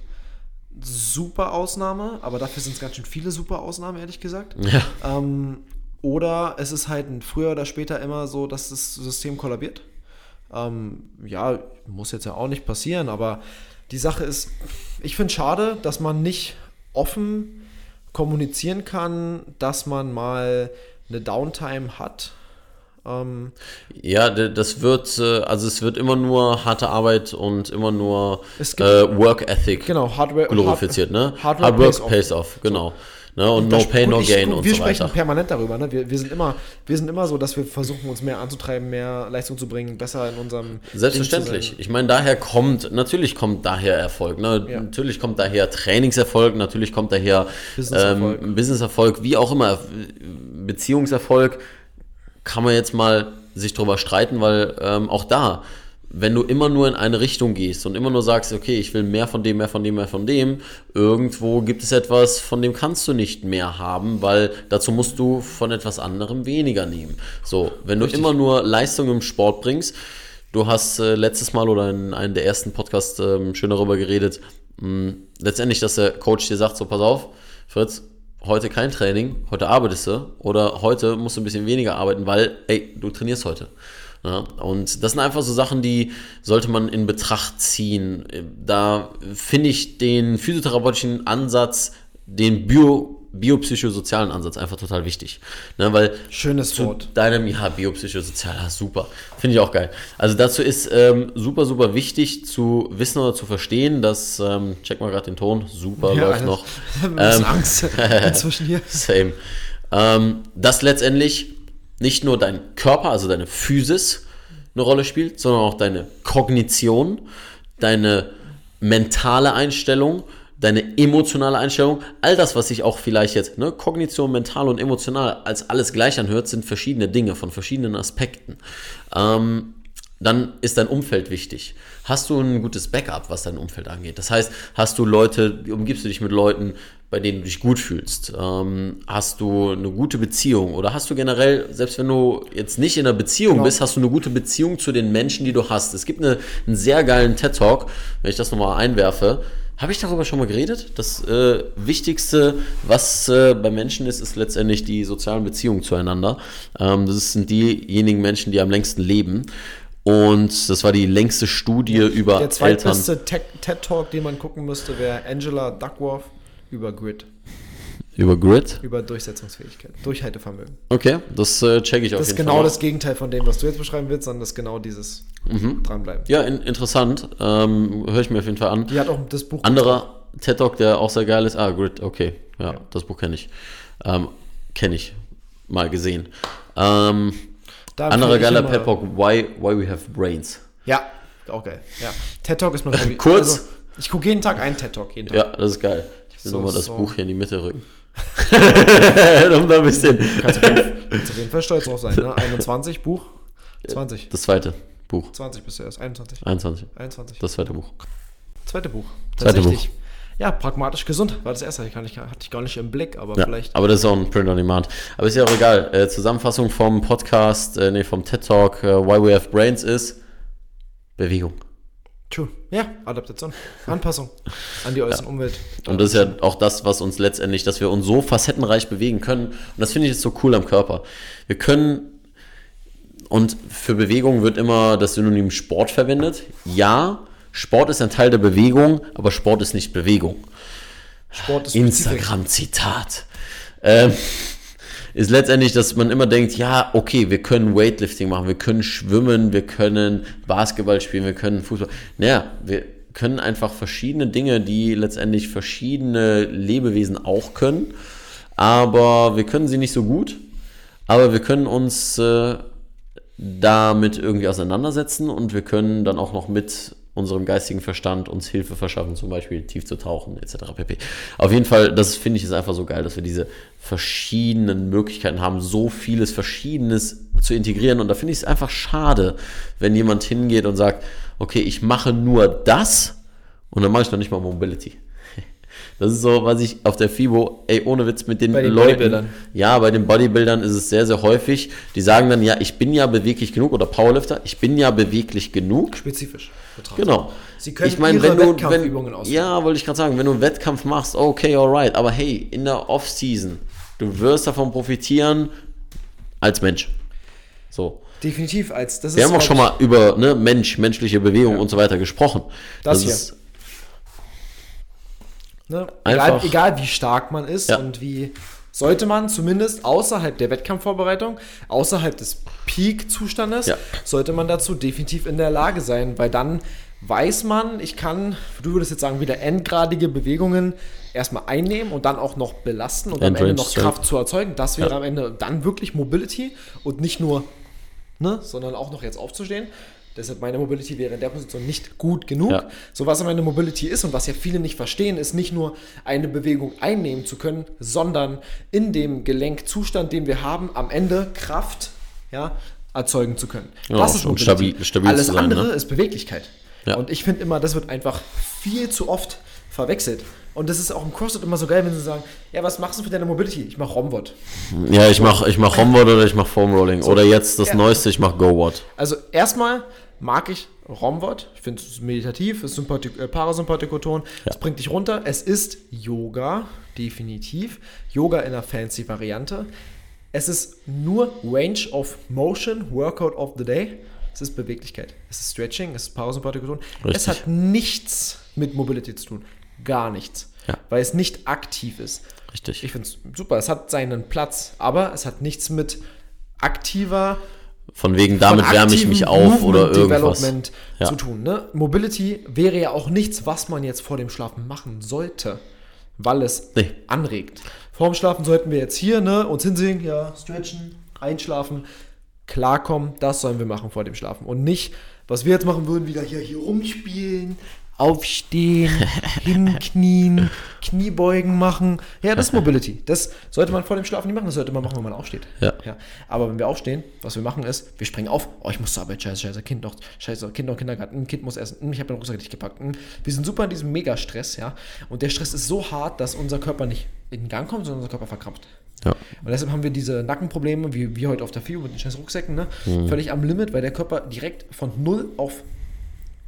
super Ausnahme, aber dafür sind es ganz schön viele super Ausnahmen, ehrlich gesagt. Ja. Ähm, oder es ist halt früher oder später immer so, dass das System kollabiert. Ähm, ja, muss jetzt ja auch nicht passieren, aber die Sache ist, ich finde schade, dass man nicht offen kommunizieren kann, dass man mal eine Downtime hat. Ähm, Ja, das wird, äh, also es wird immer nur harte Arbeit und immer nur Es äh, Work Ethic genau, Hardware. glorifiziert, ne? Hard, Hard Hardware Work pays off, genau. Ne? Und no Das- pain, no gain und wir so sprechen weiter. permanent darüber. Ne? Wir, wir, sind immer, wir sind immer so, dass wir versuchen, uns mehr anzutreiben, mehr Leistung zu bringen, besser in unserem. Selbstverständlich. Ich meine, daher kommt, natürlich kommt daher Erfolg. Ne? Ja. Natürlich kommt daher Trainingserfolg, natürlich kommt daher Businesserfolg. ähm, Businesserfolg, wie auch immer. Beziehungserfolg kann man jetzt mal sich drüber streiten, weil ähm, auch da, wenn du immer nur in eine Richtung gehst und immer nur sagst, okay, ich will mehr von dem, mehr von dem, mehr von dem, irgendwo gibt es etwas, von dem kannst du nicht mehr haben, weil dazu musst du von etwas anderem weniger nehmen. So, wenn du immer nur Leistung im Sport bringst, Du hast äh, letztes Mal oder in einem der ersten Podcasts ähm, schön darüber geredet, mh, letztendlich, dass der Coach dir sagt, so pass auf, Fritz, heute kein Training, heute arbeitest du oder heute musst du ein bisschen weniger arbeiten, weil, ey, du trainierst heute. Ja, und das sind einfach so Sachen, die sollte man in Betracht ziehen. Da finde ich den physiotherapeutischen Ansatz, den Bio, biopsychosozialen Ansatz einfach total wichtig. Ne, weil Schönes zu Wort. deinem, ja, biopsychosozial, ja, super. Finde ich auch geil. Also dazu ist ähm, super, super wichtig zu wissen oder zu verstehen, dass, ähm, check mal gerade den Ton, super, läuft noch. Ich habe ein bisschen Ähm, Angst inzwischen hier. Same. Ähm, dass letztendlich nicht nur dein Körper, also deine Physis eine Rolle spielt, sondern auch deine Kognition, deine mentale Einstellung, deine emotionale Einstellung, all das, was sich auch vielleicht jetzt, ne, Kognition, mental und emotional als alles gleich anhört, sind verschiedene Dinge von verschiedenen Aspekten. Ähm, dann ist dein Umfeld wichtig. Hast du ein gutes Backup, was dein Umfeld angeht? Das heißt, hast du Leute, umgibst du dich mit Leuten, bei denen du dich gut fühlst? Ähm, hast du eine gute Beziehung? Oder hast du generell, selbst wenn du jetzt nicht in einer Beziehung Genau. bist, hast du eine gute Beziehung zu den Menschen, die du hast? Es gibt eine, einen sehr geilen TED-Talk, wenn ich das nochmal einwerfe. Habe ich darüber schon mal geredet? Das äh, Wichtigste, was äh, bei Menschen ist, ist letztendlich die sozialen Beziehungen zueinander. Ähm, das sind diejenigen Menschen, die am längsten leben. Und das war die längste Studie über Der Eltern. zweitbeste Tech- TED-Talk, den man gucken müsste, wäre Angela Duckworth über Grit, Über Grid. über Durchsetzungsfähigkeit, Durchhaltevermögen. Okay, das äh, check ich auf Das ist genau Fall. das Gegenteil von dem, was du jetzt beschreiben willst, sondern das ist genau dieses Mhm. Dranbleiben. Ja, in, interessant. Ähm, Höre ich mir auf jeden Fall an. Die hat auch das Buch. Anderer TED Talk, der auch sehr geil ist. Ah, Grid, okay. Ja, das Buch kenne ich. Ähm, kenne ich. Mal gesehen. Ähm, anderer geiler TED Talk, Why, Why We Have Brains. Ja, auch geil. Ja. TED Talk ist mein. Kurz. Also, ich gucke jeden Tag einen TED Talk, jeden Tag. Ja, das ist geil. Ich will So, nochmal das so. Buch hier in die Mitte rücken. um da ein bisschen. Kannst auf jeden- kannst auf jeden Fall stolz drauf sein, ne? 21 Buch. 20. Das zweite Buch. 20 bist du erst. 21. 21. 21. Das zweite Buch. zweite Buch. Zweite Tatsächlich. Ja, pragmatisch gesund war das erste. Ich, hatte ich gar nicht im Blick, aber Ja, vielleicht. aber das ist auch ein Print on Demand. Aber ist ja auch egal. Äh, Zusammenfassung vom Podcast, äh, nee, vom TED Talk, äh, Why We Have Brains ist Bewegung. True. Ja, Adaptation. Anpassung an die äußere Umwelt. Und das ist ja auch das, was uns letztendlich, dass wir uns so facettenreich bewegen können. Und das finde ich jetzt so cool am Körper. Wir können, und für Bewegung wird immer das Synonym Sport verwendet. Ja, Sport ist ein Teil der Bewegung, aber Sport ist nicht Bewegung. Sport ist. Instagram-Zitat. Ähm, ist letztendlich, dass man immer denkt, ja, okay, wir können Weightlifting machen, wir können schwimmen, wir können Basketball spielen, wir können Fußball. Naja, wir können einfach verschiedene Dinge, die letztendlich verschiedene Lebewesen auch können, aber wir können sie nicht so gut, aber wir können uns äh, damit irgendwie auseinandersetzen und wir können dann auch noch mit unserem geistigen Verstand uns Hilfe verschaffen, zum Beispiel tief zu tauchen, etc. pp. Auf jeden Fall, das finde ich ist einfach so geil, dass wir diese verschiedenen Möglichkeiten haben, so vieles Verschiedenes zu integrieren. Und da finde ich es einfach schade, wenn jemand hingeht und sagt, okay, ich mache nur das und dann mache ich noch nicht mal Mobility. Das ist so, was ich auf der FIBO, ey, ohne Witz mit den, Bei den Leuten. Bodybuildern. Ja, bei den Bodybuildern ist es sehr, sehr häufig. Die sagen dann, ja, ich bin ja beweglich genug oder Powerlifter, ich bin ja beweglich genug. Spezifisch betrachtet. Genau. Sie können ich meine, wenn du, Wettkampfübungen wenn. Ja, wollte ich gerade sagen, wenn du einen Wettkampf machst, okay, alright, aber hey, in der Off-Season, du wirst davon profitieren als Mensch. So. Definitiv als das Wir haben auch schon mal über ne, Mensch, menschliche Bewegung und so weiter gesprochen. Das hier. ist Ne? Egal, egal wie stark man ist Ja. und wie sollte man zumindest außerhalb der Wettkampfvorbereitung, außerhalb des Peak-Zustandes, Ja. sollte man dazu definitiv in der Lage sein, weil dann weiß man, ich kann, du würdest jetzt sagen, wieder endgradige Bewegungen erstmal einnehmen und dann auch noch belasten und am Endrange Ende noch. Kraft zu erzeugen. Das wäre Ja. am Ende dann wirklich Mobility und nicht nur, ne, sondern auch noch jetzt aufzustehen. Deshalb meine Mobility wäre in der Position nicht gut genug. Ja. So was meine Mobility ist und was ja viele nicht verstehen, ist nicht nur eine Bewegung einnehmen zu können, sondern in dem Gelenkzustand, den wir haben, am Ende Kraft ja, erzeugen zu können. Ja, und stabil- stabil Alles sein, andere ne? ist Beweglichkeit. Ja. Und ich finde immer, das wird einfach viel zu oft verwechselt. Und das ist auch im CrossFit immer so geil, wenn sie sagen, ja, was machst du für deine Mobility? Ich mache Romwod. Ja, ich mache ich mach Homeward oder ich mache Foam Rolling. oder jetzt das Ja. Neueste, ich mache Go What. Also erstmal mag ich Romwort. Ich finde es meditativ, es ist äh, Parasympathikoton. Es bringt dich runter. Es ist Yoga, definitiv. Yoga in einer fancy Variante. Es ist nur Range of Motion, Workout of the Day. Es ist Beweglichkeit. Es ist Stretching, es ist Parasympathikoton. Richtig. Es hat nichts mit Mobility zu tun. Gar nichts. Ja. Weil es nicht aktiv ist. Richtig. Ich finde es super. Es hat seinen Platz, aber es hat nichts mit aktiver Von wegen, damit wärme ich mich auf oder irgendwas. Development Ja. zu tun. Ne? Mobility wäre ja auch nichts, was man jetzt vor dem Schlafen machen sollte, weil es Nee. anregt. Vor dem Schlafen sollten wir jetzt hier ne, uns hinsehen, ja, stretchen, einschlafen, klarkommen. Das sollen wir machen vor dem Schlafen und nicht, was wir jetzt machen würden, wieder hier, hier rumspielen. Aufstehen, hinknien, Kniebeugen machen. Ja, das ist Mobility. Das sollte man vor dem Schlafen nicht machen. Das sollte man machen, wenn man aufsteht. Ja. Ja. Aber wenn wir aufstehen, was wir machen ist, wir springen auf. Oh, ich muss zur Arbeit. Scheiße, scheiße. Kind noch, scheiße, Kind noch Kindergarten. Ein Kind muss essen. Ich habe den Rucksack nicht gepackt. Wir sind super in diesem Megastress, ja. Und der Stress ist so hart, dass unser Körper nicht in Gang kommt, sondern unser Körper verkrampft. Ja. Und deshalb haben wir diese Nackenprobleme, wie, wie heute auf der FIU mit den scheiß Rucksäcken, ne? Mhm. völlig am Limit, weil der Körper direkt von 0 auf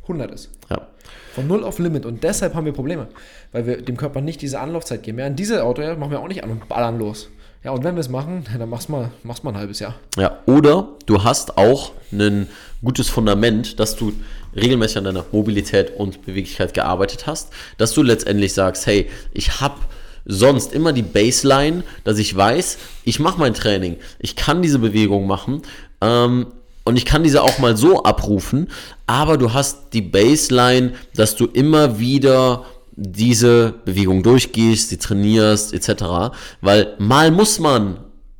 100 ist. ja. Von 0 auf Limit. Und deshalb haben wir Probleme, weil wir dem Körper nicht diese Anlaufzeit geben. Ja, ein Dieselauto ja, machen wir auch nicht an und ballern los. Ja, und wenn wir es machen, dann mach's mal, mach's mal ein halbes Jahr. Ja, oder du hast auch ein gutes Fundament, dass du regelmäßig an deiner Mobilität und Beweglichkeit gearbeitet hast, dass du letztendlich sagst, hey, ich habe sonst immer die Baseline, dass ich weiß, ich mache mein Training, ich kann diese Bewegung machen ähm, und ich kann diese auch mal so abrufen, aber du hast die Baseline, dass du immer wieder diese Bewegung durchgehst, sie trainierst, etc. Weil mal muss man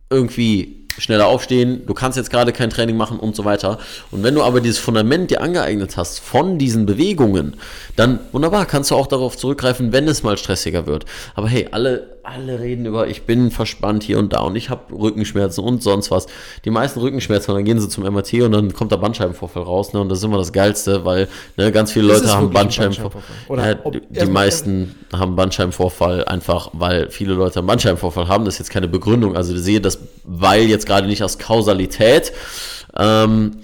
irgendwie schneller aufstehen, du kannst jetzt gerade kein Training machen und so weiter. Und wenn du aber dieses Fundament dir angeeignet hast von diesen Bewegungen, dann wunderbar, kannst du auch darauf zurückgreifen, wenn es mal stressiger wird. Aber hey, alle, alle reden über, ich bin verspannt hier und da und ich habe Rückenschmerzen und sonst was. Die meisten Rückenschmerzen, dann gehen sie zum MRT und dann kommt der Bandscheibenvorfall raus, ne? Und das ist immer das Geilste, weil ne, ganz viele Leute haben Bandscheibenvorfall. Bandscheibenvorfall? Oder Ja, die, erstmal- meisten haben Bandscheibenvorfall einfach, weil viele Leute einen Bandscheibenvorfall haben. Das ist jetzt keine Begründung. Also ich sehe das, weil jetzt gerade nicht aus Kausalität, ähm,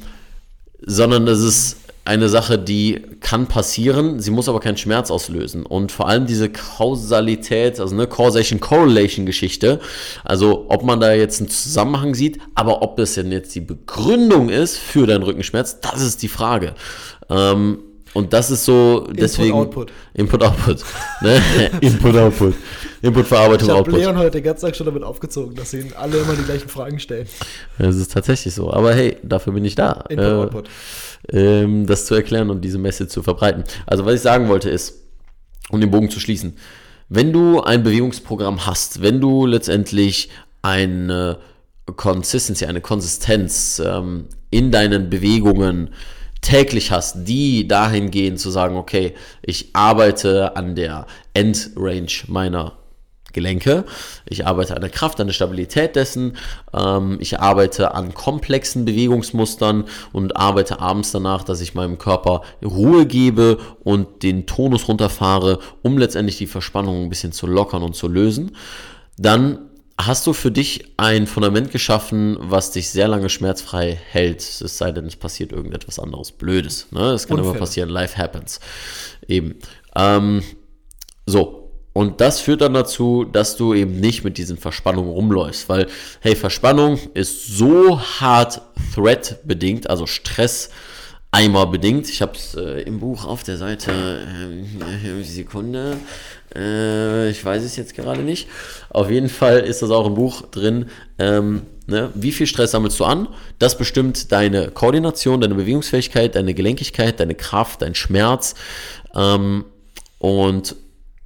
sondern das ist eine Sache, die kann passieren, sie muss aber keinen Schmerz auslösen. Und vor allem diese Kausalität, also eine Causation-Correlation-Geschichte, also ob man da jetzt einen Zusammenhang sieht, aber ob das denn jetzt die Begründung ist für deinen Rückenschmerz, das ist die Frage. Ähm, und das ist so, deswegen. Output. Input, Output. Ne? Input, Output. Input, Verarbeitung, Ich habe Output. Leon heute den ganzen Tag schon damit aufgezogen, dass sie ihn alle immer die gleichen Fragen stellen. Das ist tatsächlich so. Aber hey, dafür bin ich da. Input, Äh, Output. Ähm, das zu erklären und diese Message zu verbreiten. Also was ich sagen wollte ist, um den Bogen zu schließen, wenn du ein Bewegungsprogramm hast, wenn du letztendlich eine Consistency, eine Konsistenz ähm, in deinen Bewegungen täglich hast, die dahin gehen zu sagen, okay, ich arbeite an der Endrange meiner Gelenke. Ich arbeite an der Kraft, an der Stabilität dessen. Ähm, ich arbeite an komplexen Bewegungsmustern und arbeite abends danach, dass ich meinem Körper Ruhe gebe und den Tonus runterfahre, um letztendlich die Verspannung ein bisschen zu lockern und zu lösen. Dann hast du für dich ein Fundament geschaffen, was dich sehr lange schmerzfrei hält, es sei denn, es passiert irgendetwas anderes Blödes. Ne? Das kann immer Unfälle. passieren, life happens. Eben. Ähm, so. Und das führt dann dazu, dass du eben nicht mit diesen Verspannungen rumläufst, weil, hey, Verspannung ist so hart threat-bedingt, also Stress, Eimer bedingt. Ich habe es äh, im Buch auf der Seite, äh, Sekunde, äh, ich weiß es jetzt gerade nicht. Auf jeden Fall ist das auch im Buch drin. Ähm, ne? Wie viel Stress sammelst du an? Das bestimmt deine Koordination, deine Bewegungsfähigkeit, deine Gelenkigkeit, deine Kraft, dein Schmerz ähm, und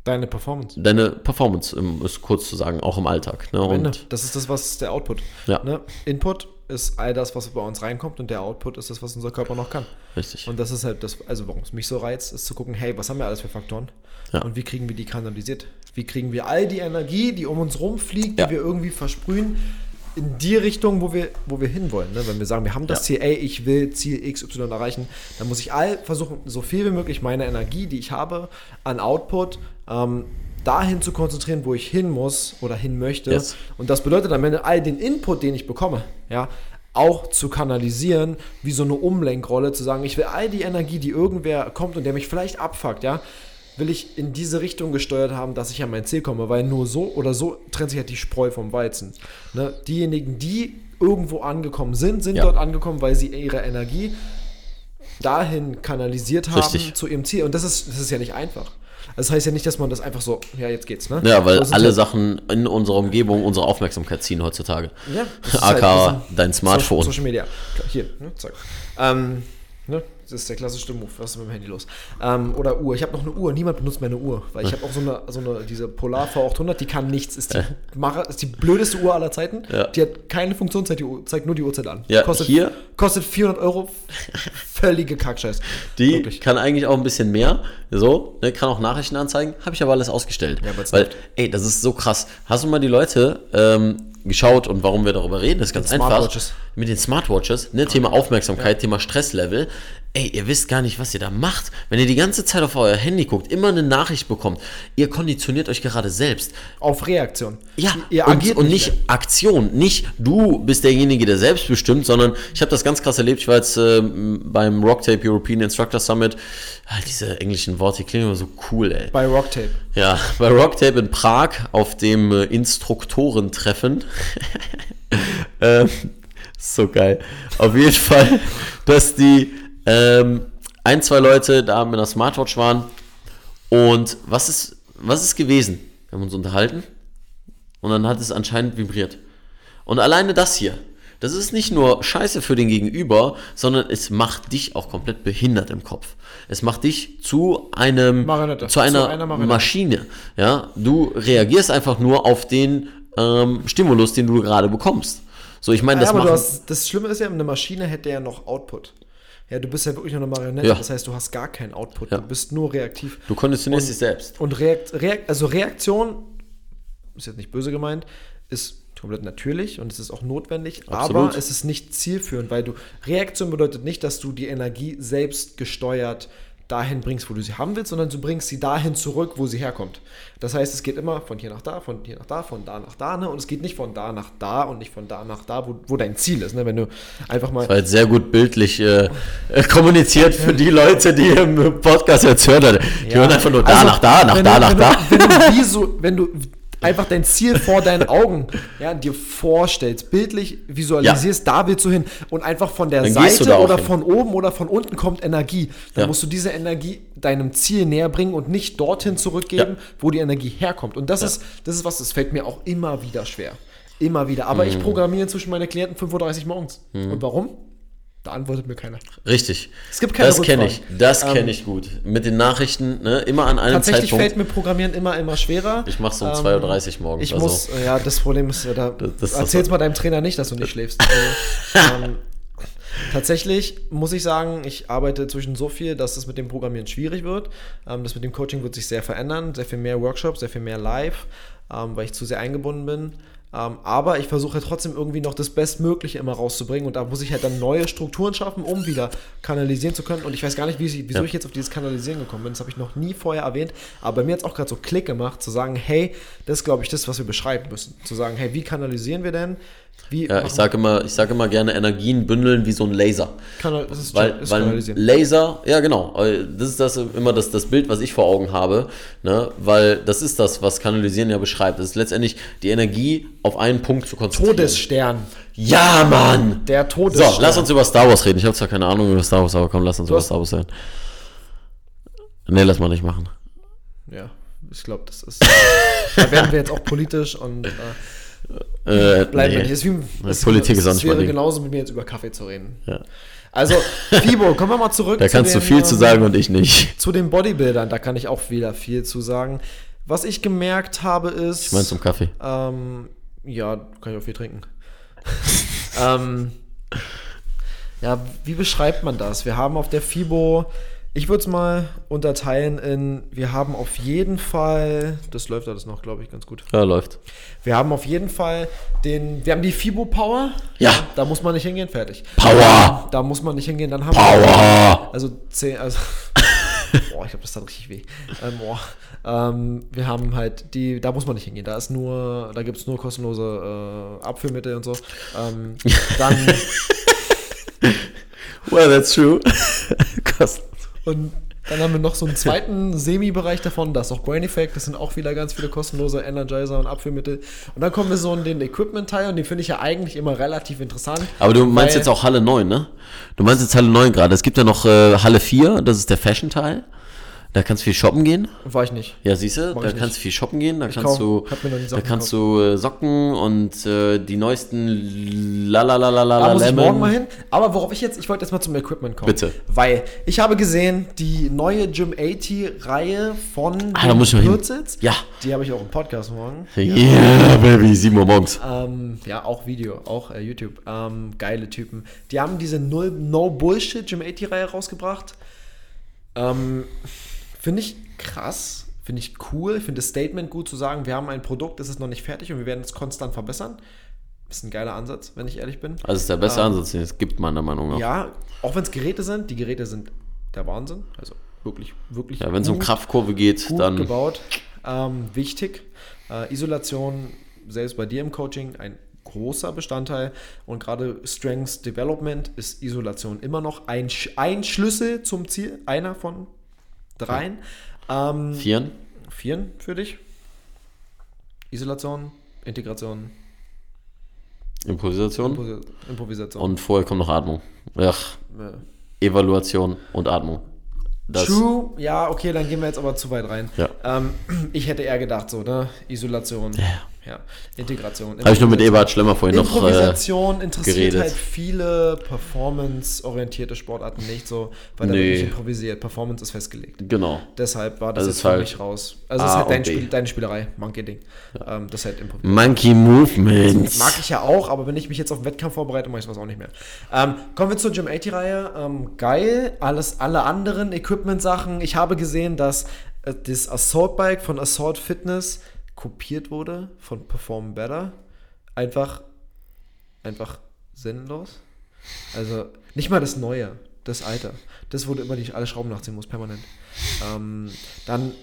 Deine Performance. deine Performance, im, ist kurz zu sagen, auch im Alltag. Ne? Und Das ist das, was der Output. Ja. Ne? Input ist all das, was bei uns reinkommt und der Output ist das, was unser Körper noch kann. richtig. Und das ist halt das, also warum es mich so reizt, ist zu gucken, hey, was haben wir alles für Faktoren? Ja. Und wie kriegen wir die kanalisiert? Wie kriegen wir all die Energie, die um uns rumfliegt, Ja. die wir irgendwie versprühen, in die Richtung, wo wir, wo wir hinwollen. Ne? Wenn wir sagen, wir haben das Ja. Ziel, ey, ich will Ziel XY erreichen, dann muss ich all versuchen, so viel wie möglich meine Energie, die ich habe, an Output, ähm, dahin zu konzentrieren, wo ich hin muss oder hin möchte. Yes. Und das bedeutet am Ende all den Input, den ich bekomme, ja, auch zu kanalisieren, wie so eine Umlenkrolle, zu sagen, ich will all die Energie, die irgendwer kommt und der mich vielleicht abfuckt, ja, will ich in diese Richtung gesteuert haben, dass ich an mein Ziel komme, weil nur so oder so trennt sich halt die Spreu vom Weizen. Ne? Diejenigen, die irgendwo angekommen sind, sind Ja. dort angekommen, weil sie ihre Energie dahin kanalisiert haben Richtig. zu ihrem Ziel. Und das ist, das ist ja nicht einfach. Das heißt ja nicht, dass man das einfach so, ja, jetzt geht's, ne? Ja, weil alle halt- in in unserer Umgebung unsere Aufmerksamkeit ziehen heutzutage. Ja, halt- AK, sind dein Smartphone. Social, Social Media. Hier, ne, zack. Ähm, ne, das ist der klassische Move. Was ist mit dem Handy los? Ähm, oder Uhr. Ich habe noch eine Uhr. Niemand benutzt meine Uhr. Weil ich habe auch so eine, so eine, diese Polar V800, die kann nichts. Ist die, Mara- ist die blödeste Uhr aller Zeiten. Ja. Die hat keine Funktionszeit, die Uhr, zeigt nur die Uhrzeit an. Ja, kostet, hier- Kostet 400 Euro. Völlige Kackscheiß. Die Wirklich. kann eigentlich auch ein bisschen mehr, so, ne, kann auch Nachrichten anzeigen, habe ich aber alles ausgestellt. Ja, Weil, ey, das ist so krass. Hast du mal die Leute ähm, geschaut und warum wir darüber reden? Ist ganz Mit einfach. Mit den Smartwatches, ne, Thema Aufmerksamkeit, Thema Stresslevel. Ey, ihr wisst gar nicht, was ihr da macht. Wenn ihr die ganze Zeit auf euer Handy guckt, immer eine Nachricht bekommt, ihr konditioniert euch gerade selbst. Auf Reaktion. Ja, ihr und, agiert und nicht mehr. Aktion. Nicht du bist derjenige, der selbst bestimmt, sondern ich habe das ganz krass erlebt. Ich war jetzt ähm, beim Rocktape European Instructor Summit. Ah, diese englischen Worte die klingen immer so cool, ey. Bei Rocktape. Ja, bei Rocktape in Prag auf dem äh, Instruktorentreffen. ähm, so geil. Auf jeden Fall, dass die ähm, ein, zwei Leute da mit einer Smartwatch waren. Und was ist, was ist gewesen? Wir haben uns unterhalten und dann hat es anscheinend vibriert. Und alleine das hier, das ist nicht nur scheiße für den Gegenüber, sondern es macht dich auch komplett behindert im Kopf. Es macht dich zu einem Marionette. zu einer, Zu einer. Maschine. Ja, du reagierst einfach nur auf den ähm, Stimulus, den du gerade bekommst. So, ich meine, Ja, das aber machen, hast, das Schlimme ist ja, eine Maschine hätte ja noch Output. Ja, du bist ja wirklich nur eine Marionette. Ja. Das heißt, du hast gar keinen Output. Ja. Du bist nur reaktiv. du konditionierst dich selbst. Und Reakt, Reakt, also Reaktion, ist jetzt nicht böse gemeint, ist komplett natürlich und es ist auch notwendig, Absolut. aber es ist nicht zielführend, weil du Reaktion bedeutet nicht, dass du die Energie selbst gesteuert dahin bringst, wo du sie haben willst, sondern du bringst sie dahin zurück, wo sie herkommt. Das heißt, es geht immer von hier nach da, von hier nach da, von da nach da, ne? Und es geht nicht von da nach da und nicht von da nach da, wo, wo dein Ziel ist, ne? Wenn du einfach mal War jetzt sehr gut bildlich äh, äh, kommuniziert für die Leute, die im Podcast jetzt hören. Die hören einfach nur da Also, nach da, nach da, nach wenn da. Du, wenn, du wenn du einfach dein Ziel vor deinen Augen ja, dir vorstellst, bildlich visualisierst, da willst du hin und einfach von der Dann Seite oder hin. von oben oder von unten kommt Energie. Dann Ja. musst du diese Energie deinem Ziel näher bringen und nicht dorthin zurückgeben, Ja. wo die Energie herkommt. Und das ist das ist was, das fällt mir auch immer wieder schwer. Immer wieder. Mhm. Aber ich programmiere inzwischen meine Klienten 5.30 Uhr morgens. Und warum? Da antwortet mir keiner. Richtig. Es gibt keine Das kenne ich. Das Ähm, kenne ich gut. Mit den Nachrichten, ne, immer an einem Tatsächlich Zeitpunkt. fällt mir Programmieren immer, immer schwerer. Ich mach's um Ähm, 2.30 Uhr morgens. Ich also. muss, ja, das Problem ist, ja, da Das- das ist erzähl's das- mal deinem Trainer nicht, dass du nicht schläfst. Also, ähm, tatsächlich muss ich sagen, ich arbeite zwischen so viel, dass es mit dem Programmieren schwierig wird. Ähm, das mit dem Coaching wird sich sehr verändern, sehr viel mehr Workshops, sehr viel mehr Live, ähm, weil ich zu sehr eingebunden bin. Ähm, aber ich versuche trotzdem irgendwie noch das Bestmögliche immer rauszubringen und da muss ich halt dann neue Strukturen schaffen, um wieder kanalisieren zu können. Und ich weiß gar nicht, wie ich, wieso Ja. ich jetzt auf dieses Kanalisieren gekommen bin. Das habe ich noch nie vorher erwähnt. Aber bei mir hat es auch gerade so Klick gemacht, zu sagen, hey, das ist, glaube ich, das, was wir beschreiben müssen. Zu sagen, hey, wie kanalisieren wir denn? Wie Ja, ich sage immer, ich sag immer gerne Energien bündeln wie so ein Laser. Kanal, das ist, Weil, ist weil. Laser, ja genau, äh, das ist das immer das, das Bild, was ich vor Augen habe, ne? weil das ist das, was Kanalisieren ja beschreibt. Das ist letztendlich die Energie auf einen Punkt zu konzentrieren. Todesstern. Ja, Mann! Der Todesstern. So, lass uns über Star Wars reden. Ich habe zwar keine Ahnung über Star Wars, aber komm, lass uns über hast- Star Wars reden. Nee, lass mal nicht machen. Ja, ich glaube, das ist. da werden wir jetzt auch politisch und äh, Äh, bleiben nee. wir nicht. Ist wie, das Politik ist auch nicht wäre genauso mit mir jetzt über Kaffee zu reden. Ja. Also, Fibo, kommen wir mal zurück Da kannst du den, viel zu ähm, sagen und ich nicht. Zu den Bodybuildern, da kann ich auch wieder viel zu sagen. Was ich gemerkt habe, ist. Ich meine zum Kaffee. Ähm, ja, kann ich auch viel trinken. ähm, ja, wie beschreibt man das? Wir haben auf der FIBO, ich würde es mal unterteilen in, wir haben auf jeden Fall, das läuft alles noch, glaube ich, ganz gut. Ja, läuft. Wir haben auf jeden Fall den, wir haben die FIBO Power. Ja. Da muss man nicht hingehen, fertig. Power! Da muss man nicht hingehen, dann haben Power! wir, also 10, also Boah, ich glaube, das tat richtig weh. Ähm, boah. Ähm, wir haben halt die, da muss man nicht hingehen. Da ist nur, da gibt es nur kostenlose äh, Abführmittel und so. Ähm, dann Well, that's true. Kosten. Und dann haben wir noch so einen zweiten Semi-Bereich davon, das ist auch Brain Effect, das sind auch wieder ganz viele kostenlose Energizer und Abführmittel. Und dann kommen wir so in den Equipment-Teil und den finde ich ja eigentlich immer relativ interessant. Aber du meinst jetzt auch Halle 9, ne? Du meinst jetzt Halle 9 gerade. Es gibt ja noch äh, Halle 4, das ist der Fashion-Teil. Da kannst du viel shoppen gehen. War ich nicht. Ja, siehst du, da ich kannst du viel shoppen gehen. Da kannst kauf- du, da Socken kannst du äh, Socken und äh, die neuesten Lalalala Da muss ich morgen mal hin. Aber worauf ich jetzt, ich wollte jetzt mal zum Equipment kommen. Bitte. Weil ich habe gesehen, die neue Gym 80 Reihe von Ah, da muss ich mal hin. Würzitz, Ja. die habe ich auch im Podcast morgen. Yeah, Baby, 7 Uhr morgens. Ähm, ja, auch Video, auch äh, YouTube. Ähm, geile Typen. Die haben diese Null No Bullshit Gym 80 Reihe rausgebracht. Ähm, finde ich krass, finde ich cool, finde das Statement gut zu sagen, wir haben ein Produkt, das ist noch nicht fertig und wir werden es konstant verbessern. Ist ein geiler Ansatz, wenn ich ehrlich bin. Also ist der beste Ansatz, den es gibt, meiner Meinung nach. Ja, Ja, auch wenn es Geräte sind, die Geräte sind der Wahnsinn. Also wirklich, wirklich. wenn es um Kraftkurve geht, gut dann. gebaut. Ähm, wichtig. Äh, Isolation, selbst bei dir im Coaching, ein großer Bestandteil. Und gerade Strengths Development ist Isolation immer noch ein, ein Schlüssel zum Ziel. Einer von dreien. Ähm, Vieren. vieren für dich. Isolation, Integration, Improvisation. Improvis- Improvisation. Und vorher kommt noch Atmung. Ach, Äh, Evaluation und Atmung. Das, True, ja, okay, dann gehen wir jetzt aber zu weit rein. Ja. Ähm, ich hätte eher gedacht, so, ne? Isolation, ja. Integration. Habe ich nur mit Eberhard Schlemmer vorhin noch. Äh, Improvisation interessiert geredet. halt viele performance-orientierte Sportarten nicht so, weil da Nee. wird nicht improvisiert. Performance ist festgelegt. genau. Deshalb war das Also jetzt für halt mich raus. Also es A ist halt dein. Spiel, deine Spielerei, Monkey-Ding. Ähm, das ist halt improvisiert. Monkey Movements. Mag ich ja auch, aber wenn ich mich jetzt auf den Wettkampf vorbereite, mache ich sowas auch nicht mehr. Ähm, kommen wir zur Gym 80-Reihe. Ähm, geil, alles, alle anderen Equipment-Sachen. Ich habe gesehen, dass äh, das Assault Bike von Assault Fitness kopiert wurde von Perform Better. Einfach, einfach sinnlos. Also nicht mal das Neue, das Alte. Das wurde immer die alle Schrauben nachziehen muss, permanent. Ähm, dann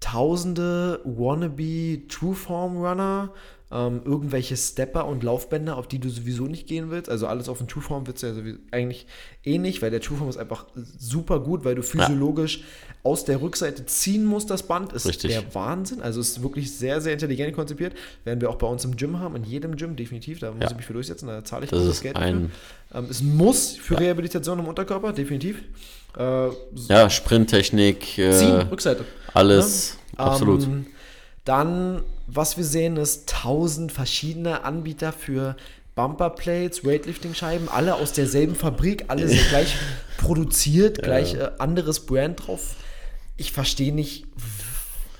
tausende wannabe Trueform Runner, ähm, irgendwelche Stepper und Laufbänder, auf die du sowieso nicht gehen willst. Also alles auf den Trueform willst du ja sowieso eigentlich eh nicht, weil der Trueform ist einfach super gut, weil du physiologisch aus der Rückseite ziehen musst, das Band. Ist Richtig. der Wahnsinn. Also es ist wirklich sehr, sehr intelligent konzipiert. Werden wir auch bei uns im Gym haben, in jedem Gym, definitiv. Da muss Ja. ich mich für durchsetzen, da zahle ich Das ist Geld ein-. Ähm, es muss für Rehabilitation im Unterkörper, definitiv. Äh, Ja, Sprinttechnik, äh, ziehen, Rückseite. alles. Ja. Absolut. Ähm, dann, was wir sehen, ist tausend verschiedene Anbieter für Bumperplates, Weightlifting-Scheiben, alle aus derselben Fabrik, alle sind gleich produziert, gleich äh, anderes Brand drauf. Ich verstehe nicht.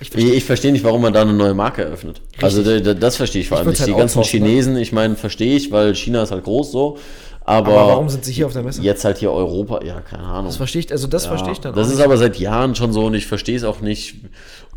Ich Ich, verstehe ich verstehe nicht, warum man da eine neue Marke eröffnet. Also da- da- das verstehe ich vor Ich allem würd's nicht. halt Die ganzen outsourcen, ne? Chinesen, ich meine, verstehe ich, weil China ist halt groß so. Aber, aber warum sind sie hier auf der Messe? jetzt halt hier Europa, ja, keine Ahnung. Das verstehe ich, also das Ja, verstehe ich dann Das ist nicht. aber seit Jahren schon so und ich verstehe es auch nicht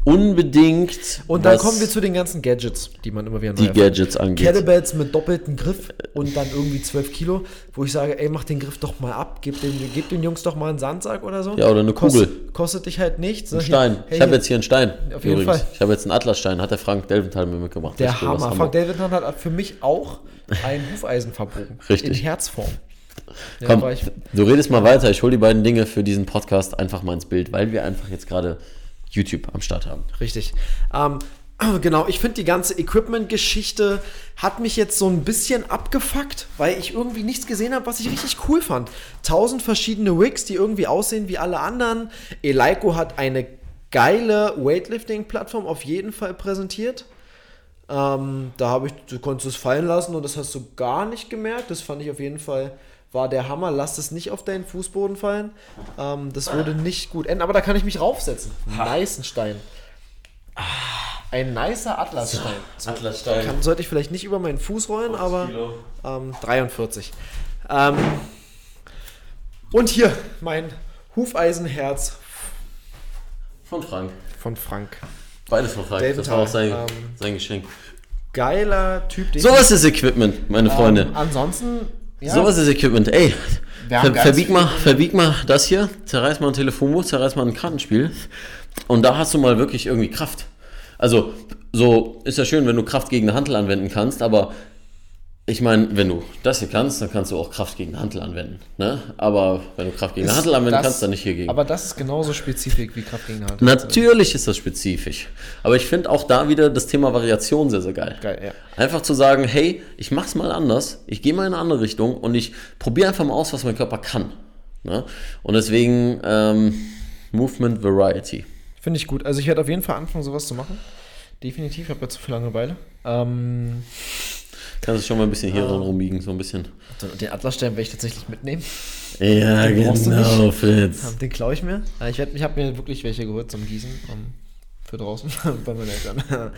unbedingt. Und dann kommen wir zu den ganzen Gadgets, die man immer wieder die. Gadgets angeht. Kettlebells mit doppeltem Griff und dann irgendwie 12 Kilo, wo ich sage, ey, mach den Griff doch mal ab, gib den, gib den Jungs doch mal einen Sandsack oder so. Ja, oder eine Kostet- Kugel. Kostet dich halt nichts. ne? Ein Stein. Hier, hey, ich habe jetzt hier einen Stein. Auf jeden Fall. Ich habe jetzt einen Atlasstein, hat der Frank Delventhal mir mitgemacht. Der Hammer. Hamburg. Frank David hat für mich auch ein Hufeisen verbogen. Richtig. In Herzform. Ja, Komm, ich, du redest mal weiter. Ich hole die beiden Dinge für diesen Podcast einfach mal ins Bild, weil wir einfach jetzt gerade YouTube am Start haben. Richtig. Ähm, genau, ich finde die ganze Equipment-Geschichte hat mich jetzt so ein bisschen abgefuckt, weil ich irgendwie nichts gesehen habe, was ich richtig cool fand. Tausend verschiedene Rigs, die irgendwie aussehen wie alle anderen. Eleiko hat eine geile Weightlifting-Plattform auf jeden Fall präsentiert. Ähm, da habe ich, du konntest es fallen lassen und das hast du gar nicht gemerkt. Das fand ich auf jeden Fall, war der Hammer. Lass es nicht auf deinen Fußboden fallen. Ähm, das würde nicht gut enden, aber da kann ich mich raufsetzen. Nice Stein. Ein nicer Atlasstein. Atlasstein. Kann, sollte ich vielleicht nicht über meinen Fuß rollen, aber ähm, 43. Ähm, und hier mein Hufeisenherz Von Frank. von Frank. Beides von Frank. David das war auch sein, ähm, sein Geschenk. Geiler Typ. So ist das Equipment, meine Freunde. Ähm, ansonsten Ja. Sowas ist Equipment. Ey, ver verbieg, mal, verbieg mal das hier, zerreiß mal ein Telefonbuch, zerreiß mal ein Kartenspiel und da hast du mal wirklich irgendwie Kraft. Also, so ist ja schön, wenn du Kraft gegen eine Hantel anwenden kannst, aber ich meine, wenn du das hier kannst, dann kannst du auch Kraft gegen Hantel anwenden. Ne? Aber wenn du Kraft gegen eine Hantel anwenden Das- kannst, dann nicht hier gegen. Aber das ist genauso spezifisch wie Kraft gegen Hand. Natürlich ist das spezifisch. Aber ich finde auch da wieder das Thema Variation sehr, sehr geil. Geil, ja. Einfach zu sagen, hey, ich mach's mal anders, ich gehe mal in eine andere Richtung und ich probiere einfach mal aus, was mein Körper kann. Ne? Und deswegen ähm, Movement Variety. Finde ich gut. Also ich werde auf jeden Fall anfangen, sowas zu machen. Definitiv, ich habe jetzt zu viel Langeweile. Ähm, Kannst du schon mal ein bisschen hier dran rumbiegen, so ein bisschen. den Atlasstern werde ich tatsächlich mitnehmen. Ja, Den genau. Fritz. Den klaue ich mir. Ich, werd- ich habe mir wirklich welche geholt zum Gießen. ähm, für draußen bei meinen Eltern.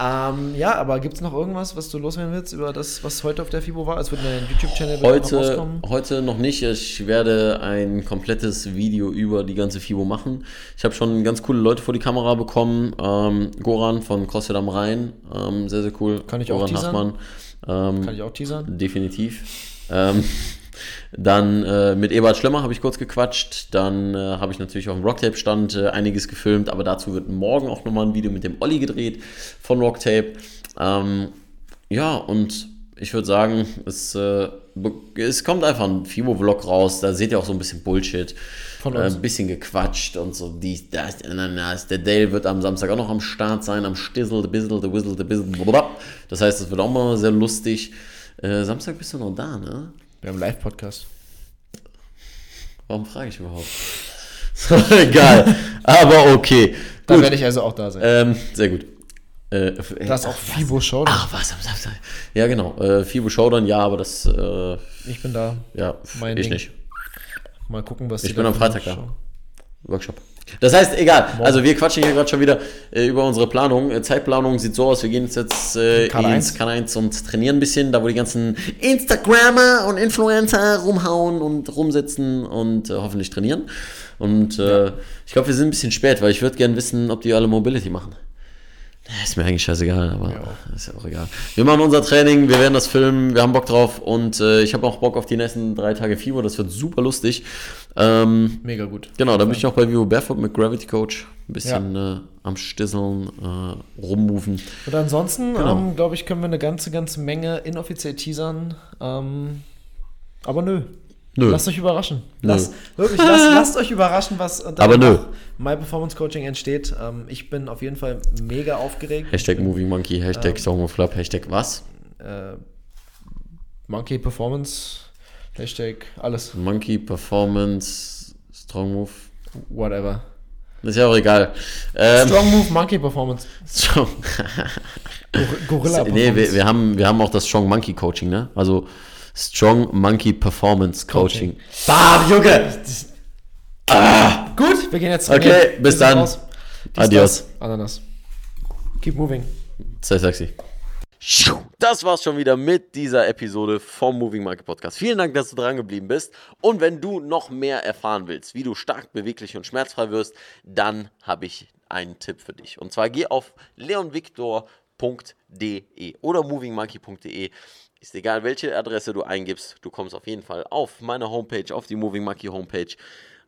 ähm, ja, aber gibt es noch irgendwas, was du loswerden willst über das, was heute auf der FIBO war? Es wird ein YouTube-Channel Heute, rauskommen. heute noch nicht. Ich werde ein komplettes Video über die ganze FIBO machen. Ich habe schon ganz coole Leute vor die Kamera bekommen. Ähm, Goran von CrossFit am Rhein, ähm, sehr, sehr cool. Kann ich auch Goran teasern? Hachmann. Ähm, Kann ich auch teasern? definitiv. Ähm, dann äh, mit Ebert Schlemmer habe ich kurz gequatscht. Dann äh, habe ich natürlich auf dem Rocktape-Stand äh, einiges gefilmt, aber dazu wird morgen auch nochmal ein Video mit dem Olli gedreht von Rocktape. Ähm, ja, und ich würde sagen, es, äh, es kommt einfach ein FIBO-Vlog raus. Da seht ihr auch so ein bisschen Bullshit. Von Äh, uns. ein bisschen gequatscht und so dies, das, Ananas. Der Dale wird am Samstag auch noch am Start sein, am Stissel, the Bizzle, the Whistle, the Bizzle, blablabla. Das heißt, es wird auch mal sehr lustig. Äh, Samstag bist du noch da, ne? Wir haben Live-Podcast. Warum frage ich überhaupt? Egal, aber okay. Da werde ich also auch da sein. Ähm, sehr gut. Äh, da ist auch FIBO Show. Ach, was am Samstag? Ja, genau. Äh, FIBO Showdown, ja, aber das, äh, Ich bin da. ja, Mein ich Ding. nicht. Mal gucken, was Ich bin am Freitag da. Workshop. Das heißt, egal. Also wir quatschen hier gerade schon wieder äh, über unsere Planung. Äh, Zeitplanung sieht so aus, wir gehen jetzt, äh, K1. ins K1 und trainieren ein bisschen, da wo die ganzen Instagrammer und Influencer rumhauen und rumsitzen und äh, hoffentlich trainieren. Und äh, ich glaube, wir sind ein bisschen spät, weil ich würde gerne wissen, ob die alle Mobility machen. Ja, Ist mir eigentlich scheißegal, aber ist ja auch egal. Wir machen unser Training, wir werden das filmen, wir haben Bock drauf und äh, ich habe auch Bock auf die nächsten drei Tage Fieber, das wird super lustig. Ähm, Mega gut. Genau, da bin ich auch bei Vivo Barefoot mit Gravity Coach. Ein bisschen äh, am Stisseln, äh, rummoven. Und ansonsten, Genau. ähm, glaube ich, können wir eine ganze, ganze Menge inoffiziell teasern. Ähm, aber nö. Nö. Lasst euch überraschen. Lasst, wirklich, lasst, lasst euch überraschen, was Aber nö. My Performance Coaching entsteht. Ähm, ich bin auf jeden Fall mega aufgeregt. Hashtag Moving Monkey, Hashtag Song of Flop, Hashtag was? Äh, Monkey Performance, Hashtag alles, Monkey Performance, Strong Move. whatever. Ist ja auch egal. Ähm, Strong Move, Monkey Performance. Strong. Gor Gorilla nee, Performance. wir, wir, haben, wir haben auch das Strong Monkey Coaching, ne? Also Strong Monkey Performance Coaching. Bam, Junge! Gut, wir gehen jetzt Okay, trainieren. bis dann. raus. Adios. Ananas. Keep moving. Sei sexy. Das war's schon wieder mit dieser Episode vom Moving Market Podcast. Vielen Dank, dass du dran geblieben bist. Und wenn du noch mehr erfahren willst, wie du stark, beweglich und schmerzfrei wirst, dann habe ich einen Tipp für dich. Und zwar geh auf leonvictor.de oder movingmonkey.de. Ist egal, welche Adresse du eingibst, du kommst auf jeden Fall auf meine Homepage, auf die Moving Monkey Homepage,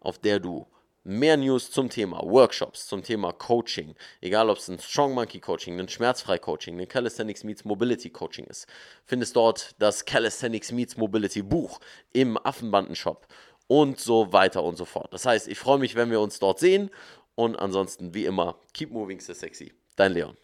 auf der du mehr News zum Thema Workshops, zum Thema Coaching, egal ob es ein Strong Monkey Coaching, ein Schmerzfrei Coaching, ein Calisthenics Meets Mobility Coaching ist, findest dort das Calisthenics Meets Mobility Buch im Affenbanden-Shop und so weiter und so fort. Das heißt, ich freue mich, wenn wir uns dort sehen und ansonsten wie immer, keep moving, so sexy. Dein Leon.